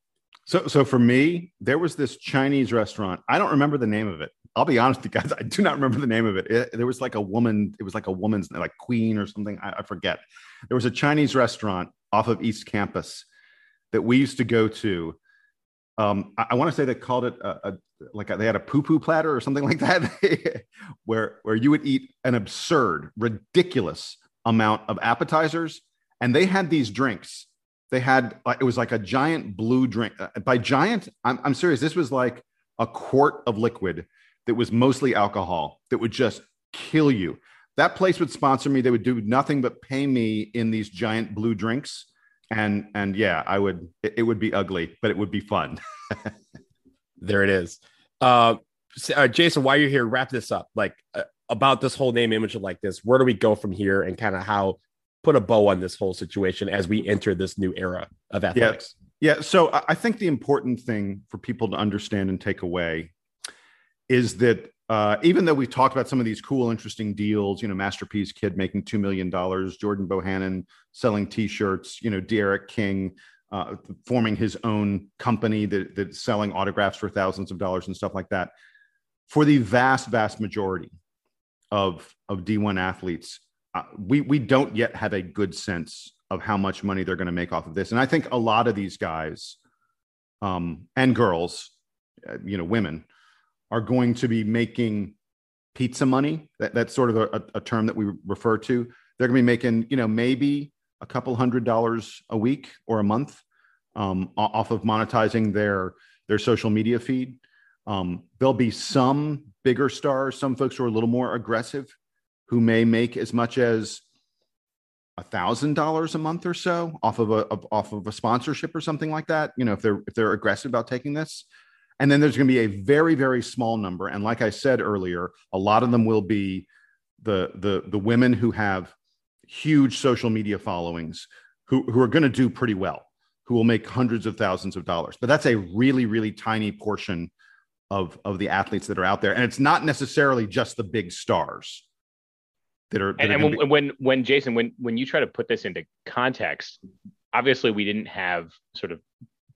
So, so for me, there was this Chinese restaurant. I don't remember the name of it. I'll be honest with you guys. I do not remember the name of it. It- there was like a woman. It was like a woman's like Queen or something. I, I forget. There was a Chinese restaurant off of East Campus that we used to go to. Um, I, I want to say they called it a, a like a, they had a poo poo platter or something like that, where where you would eat an absurd, ridiculous amount of appetizers, and they had these drinks they had uh, it was like a giant blue drink Uh, by giant I'm, I'm serious this was like a quart of liquid that was mostly alcohol that would just kill you that place would sponsor me. They would do nothing but pay me in these giant blue drinks. And and yeah, I would it, it would be ugly, but it would be fun. there it is. Uh, uh, Jason, while you're here, wrap this up. Like uh, about this whole name, image, of like this. Where do we go from here, and kind of how put a bow on this whole situation as we enter this new era of athletics? Yeah. yeah. So I think the important thing for people to understand and take away is that uh, even though we've talked about some of these cool, interesting deals, you know, Master P's Kid making $2 million, Jordan Bohannon selling t-shirts, you know, D'Eriq King uh, forming his own company that, that's selling autographs for thousands of dollars and stuff like that. For the vast, vast majority of, of D1 athletes, uh, we, we don't yet have a good sense of how much money they're going to make off of this. And I think a lot of these guys um, and girls, uh, you know, women, are going to be making pizza money. That, that's sort of a, a term that we refer to. They're going to be making, you know, maybe a couple hundred dollars a week or a month um, off of monetizing their their social media feed. Um, there'll be some bigger stars, some folks who are a little more aggressive, who may make as much as a thousand dollars a month or so off of a of, off of a sponsorship or something like that. You know, if they're if they're aggressive about taking this, and then there's going to be a very, very small number. And like I said earlier, a lot of them will be the the the women who have huge social media followings who, who are going to do pretty well, who will make hundreds of thousands of dollars. But that's a really, really tiny portion of of the athletes that are out there. And it's not necessarily just the big stars that are that and, are and when, be- when when Jason, when when you try to put this into context, obviously we didn't have sort of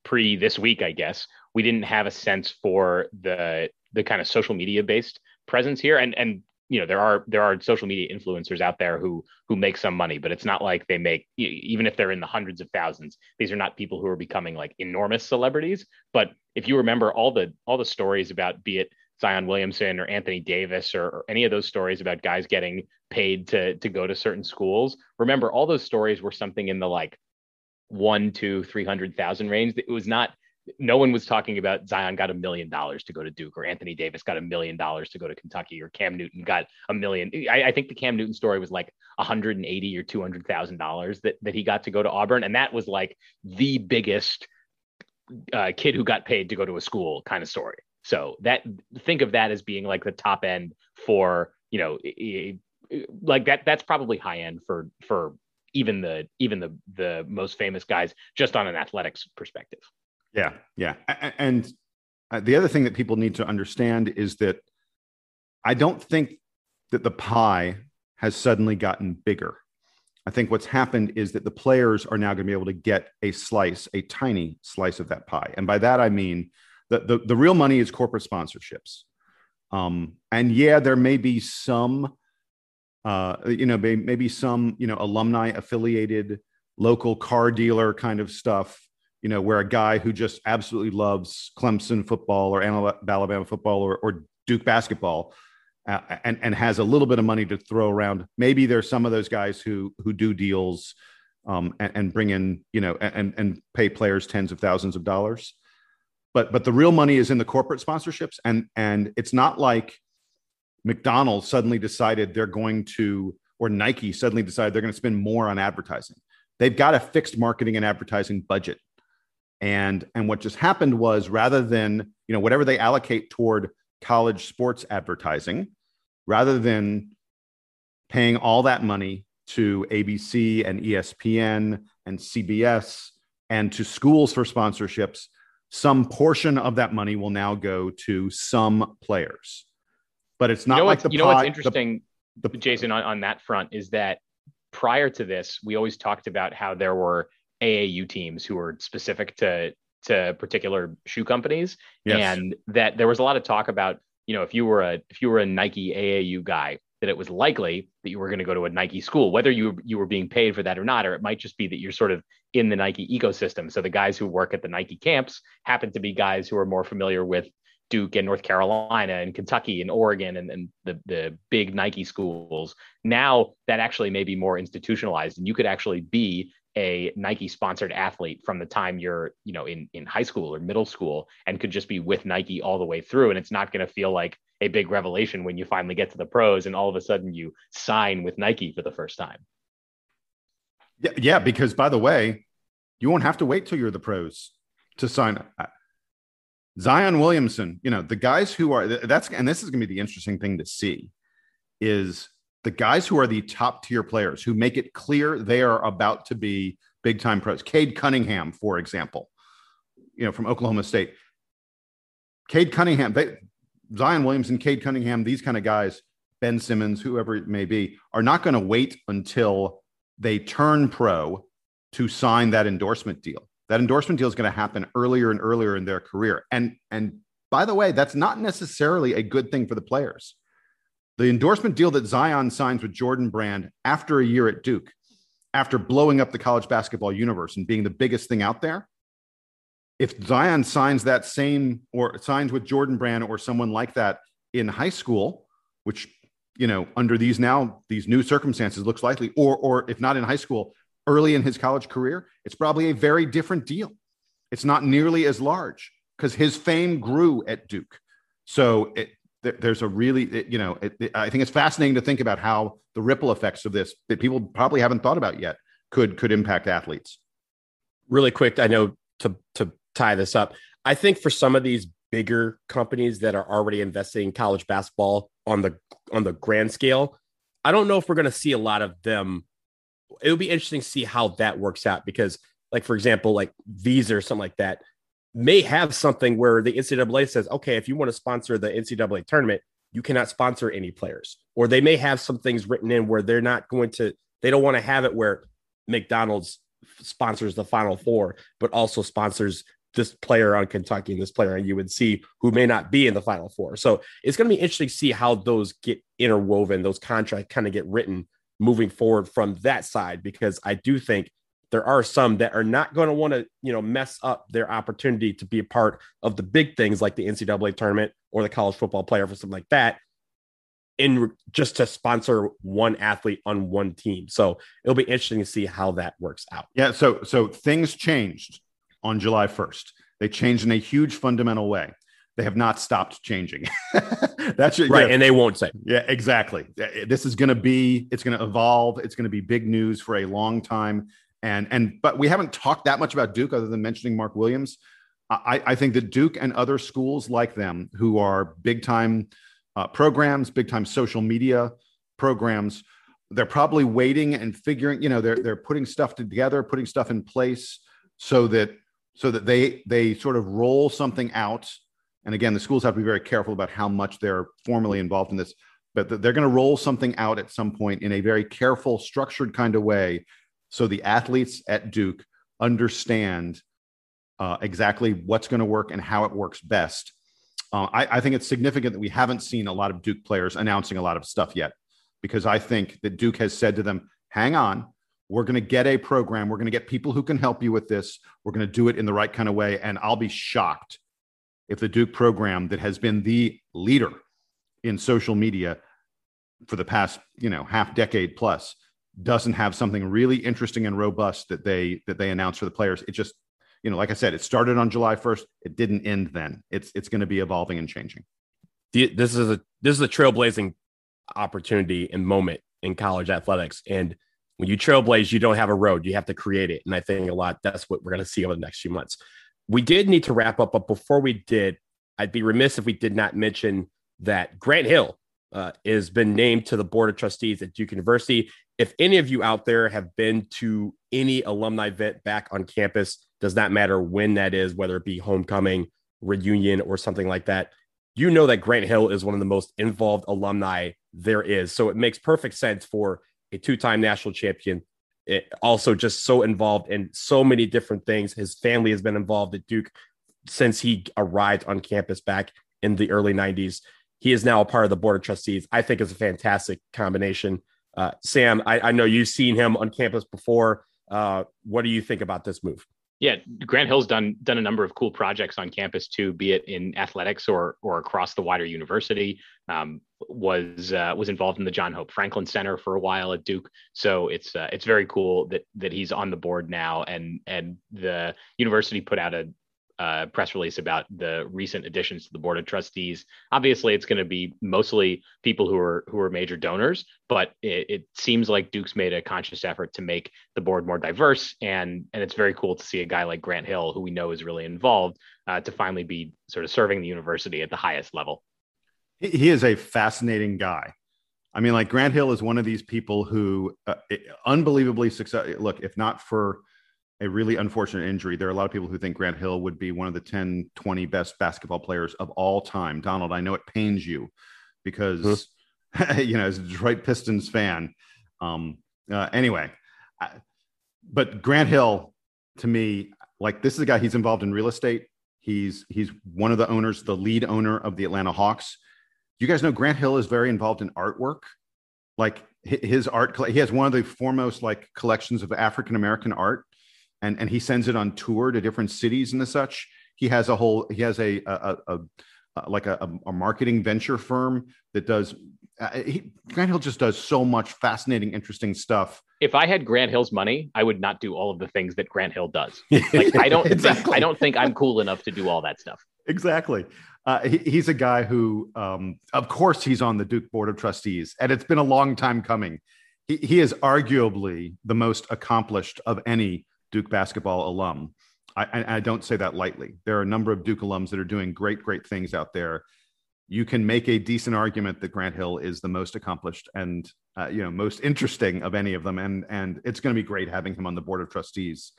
pre this week, I guess, we didn't have a sense for the the kind of social media based presence here. And and you know there are there are social media influencers out there who who make some money, but it's not like they make even if they're in the hundreds of thousands. These are not people who are becoming like enormous celebrities. But if you remember all the all the stories about be it Zion Williamson or Anthony Davis or, or, any of those stories about guys getting paid to to go to certain schools. Remember, all those stories were something in the like one to three hundred thousand range. It was not. No one was talking about Zion got a million dollars to go to Duke, or Anthony Davis got a million dollars to go to Kentucky, or Cam Newton got a million. I, I think the Cam Newton story was like 180 or 200 thousand dollars that that he got to go to Auburn, and that was like the biggest uh, kid who got paid to go to a school kind of story. So that think of that as being like the top end for you know like that that's probably high end for for even the even the the most famous guys just on an athletics perspective. Yeah yeah. And uh, the other thing that people need to understand is that i don't think that the pie has suddenly gotten bigger. I think what's happened is that the players are now going to be able to get a slice a tiny slice of that pie. And by that i mean that the, the real money is corporate sponsorships um, and yeah there may be some uh, you know, maybe some, you know, alumni affiliated local car dealer kind of stuff, you know, where a guy who just absolutely loves Clemson football or Alabama football or, or Duke basketball uh, and, and has a little bit of money to throw around. Maybe there's some of those guys who, who do deals um, and, and bring in, you know, and, and pay players tens of thousands of dollars. But, but the real money is in the corporate sponsorships. And, and it's not like, McDonald's suddenly decided they're going to, or Nike suddenly decided they're going to spend more on advertising. They've got a fixed marketing and advertising budget. And, and what just happened was rather than, you know, whatever they allocate toward college sports advertising, rather than paying all that money to ABC and ESPN and CBS and to schools for sponsorships, some portion of that money will now go to some players but it's not you know like the you know what's interesting, the, the, Jason, on, on that front is that prior to this, we always talked about how there were AAU teams who were specific to to particular shoe companies, yes. and that there was a lot of talk about you know if you were a if you were a Nike AAU guy that it was likely that you were going to go to a Nike school, whether you you were being paid for that or not, or it might just be that you're sort of in the Nike ecosystem. So the guys who work at the Nike camps happen to be guys who are more familiar with Duke and North Carolina and Kentucky and Oregon and, and the, the big Nike schools. Now that actually may be more institutionalized and you could actually be a Nike sponsored athlete from the time you're, you know, in in high school or middle school and could just be with Nike all the way through and it's not going to feel like a big revelation when you finally get to the pros and all of a sudden you sign with Nike for the first time. Yeah, yeah because by the way, you won't have to wait till you're the pros to sign Zion Williamson, you know, the guys who are that's and this is going to be the interesting thing to see is the guys who are the top tier players who make it clear they are about to be big time pros. Cade Cunningham, for example, you know, from Oklahoma State. Cade Cunningham, they, Zion Williamson, Cade Cunningham, these kind of guys, Ben Simmons, whoever it may be, are not going to wait until they turn pro to sign that endorsement deal. That endorsement deal is going to happen earlier and earlier in their career. And and by the way, that's not necessarily a good thing for the players the endorsement deal that Zion signs with Jordan Brand after a year at Duke, after blowing up the college basketball universe and being the biggest thing out there, if Zion signs that same or signs with Jordan Brand or someone like that in high school, which you know under these now these new circumstances looks likely, or or if not in high school, early in his college career, it's probably a very different deal. It's not nearly as large because his fame grew at Duke. So it, there's a really you know it, i think it's fascinating to think about how the ripple effects of this that people probably haven't thought about yet could could impact athletes. Really quick i know to to tie this up i think for some of these bigger companies that are already investing in college basketball on the on the grand scale i don't know if we're going to see a lot of them. It would be interesting to see how that works out because like for example like visa or something like that may have something where the NCAA says, okay, if you want to sponsor the NCAA tournament, you cannot sponsor any players. Or they may have some things written in where they're not going to, they don't want to have it where McDonald's sponsors the Final Four, but also sponsors this player on Kentucky and this player on UNC who may not be in the Final Four. So it's going to be interesting to see how those get interwoven, those contracts kind of get written moving forward from that side, because I do think there are some that are not going to want to, you know, mess up their opportunity to be a part of the big things like the NCAA tournament or the college football player for something like that in just to sponsor one athlete on one team. So it'll be interesting to see how that works out. Yeah. So so things changed on July 1st. They changed in a huge fundamental way. They have not stopped changing. That's right, yeah. and they won't say. Yeah, exactly. This is going to be. It's going to evolve. It's going to be big news for a long time. And and but we haven't talked that much about Duke other than mentioning Mark Williams. I, I think that Duke and other schools like them who are big time uh, programs, big time social media programs, they're probably waiting and figuring. You know, they're they're putting stuff together, putting stuff in place so that so that they they sort of roll something out. And again, the schools have to be very careful about how much they're formally involved in this, but they're going to roll something out at some point in a very careful, structured kind of way so the athletes at Duke understand uh, exactly what's going to work and how it works best. Uh, I, I, think it's significant that we haven't seen a lot of Duke players announcing a lot of stuff yet, because I think that Duke has said to them, hang on, we're going to get a program. We're going to get people who can help you with this. We're going to do it in the right kind of way. And I'll be shocked if the Duke program that has been the leader in social media for the past, you know, half decade plus doesn't have something really interesting and robust that they that they announce for the players. It just, you know, like I said, it started on July 1st. It didn't end then. It's it's going to be evolving and changing. This is a this is a trailblazing opportunity and moment in college athletics. And when you trailblaze, you don't have a road, you have to create it. And I think a lot that's what we're going to see over the next few months. We did need to wrap up, but before we did, I'd be remiss if we did not mention that Grant Hill uh, has been named to the board of trustees at Duke University if any of you out there have been to any alumni event back on campus, does not matter when that is, whether it be homecoming, reunion, or something like that, you know that Grant Hill is one of the most involved alumni there is. So it makes perfect sense for a two time national champion. It also just so involved in so many different things. His family has been involved at Duke since he arrived on campus back in the early 90s. He is now a part of the board of trustees. I think it's a fantastic combination. Uh, Sam, I, I, know you've seen him on campus before. Uh, what do you think about this move? Yeah, Grant Hill's done done a number of cool projects on campus too, be it in athletics or or across the wider university. Um, was uh, was involved in the John Hope Franklin Center for a while at Duke, so it's uh, it's very cool that that he's on the board now, and and the university put out a uh, press release about the recent additions to the board of trustees. Obviously, it's going to be mostly people who are who are major donors, but it, it, seems like Duke's made a conscious effort to make the board more diverse, and and it's very cool to see a guy like Grant Hill, who we know is really involved, uh, to finally be sort of serving the university at the highest level. He is a fascinating guy. I mean, like Grant Hill is one of these people who uh, unbelievably success. Look, if not for a really unfortunate injury. There are a lot of people who think Grant Hill would be one of the 10, 20 best basketball players of all time. Donald, I know it pains you because, huh? you know, as a Detroit Pistons fan. Um, uh, anyway, I, but Grant Hill, to me, like this is a guy, he's involved in real estate. He's he's one of the owners, the lead owner of the Atlanta Hawks. You guys know Grant Hill is very involved in artwork. Like his art, he has one of the foremost like collections of African American art and and he sends it on tour to different cities and the such. He has a whole he has a a, a, a like a, a, marketing venture firm that does. Uh, he, Grant Hill just does so much fascinating, interesting stuff. If I had Grant Hill's money, I would not do all of the things that Grant Hill does. Like I don't exactly. think I don't think I'm cool enough to do all that stuff. Exactly. Uh, he, he's a guy who, um, of course, he's on the Duke Board of Trustees, and it's been a long time coming. He, he is arguably the most accomplished of any Duke basketball alum. I, I, don't say that lightly. There are a number of Duke alums that are doing great, great things out there. You can make a decent argument that Grant Hill is the most accomplished and uh, you know most interesting of any of them, and and it's going to be great having him on the board of trustees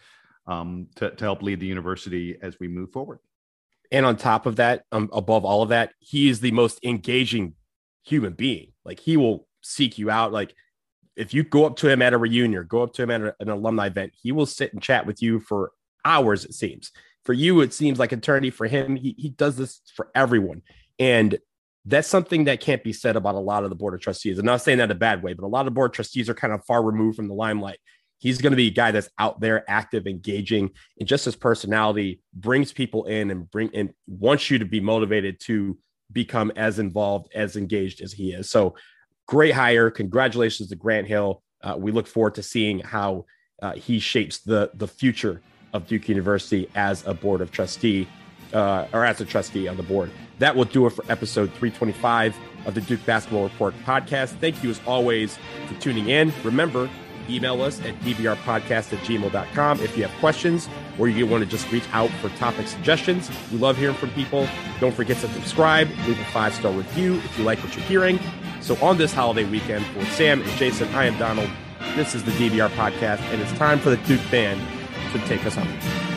um, to to help lead the university as we move forward. And on top of that, um, above all of that, he is the most engaging human being. Like he will seek you out. Like if you go up to him at a reunion or go up to him at an alumni event, he will sit and chat with you for hours, it seems. For you, it seems like eternity. For him, he, he does this for everyone. And that's something that can't be said about a lot of the board of trustees. I'm not saying that in a bad way, but a lot of board trustees are kind of far removed from the limelight. He's going to be a guy that's out there, active, engaging, and just his personality brings people in and bring and wants you to be motivated to become as involved, as engaged as he is. So great hire. Congratulations to Grant Hill. Uh, we look forward to seeing how uh, he shapes the the future of Duke University as a board of trustee uh, or as a trustee on the board. That will do it for episode 325 of the Duke Basketball Report podcast. Thank you as always for tuning in. Remember, email us at dbrpodcast at gmail.com if you have questions or you want to just reach out for topic suggestions. We love hearing from people. Don't forget to subscribe, leave a five star review if you like what you're hearing. So, on this holiday weekend, for Sam and Jason, I am Donald. This is the DBR podcast, and it's time for the Duke band to take us home.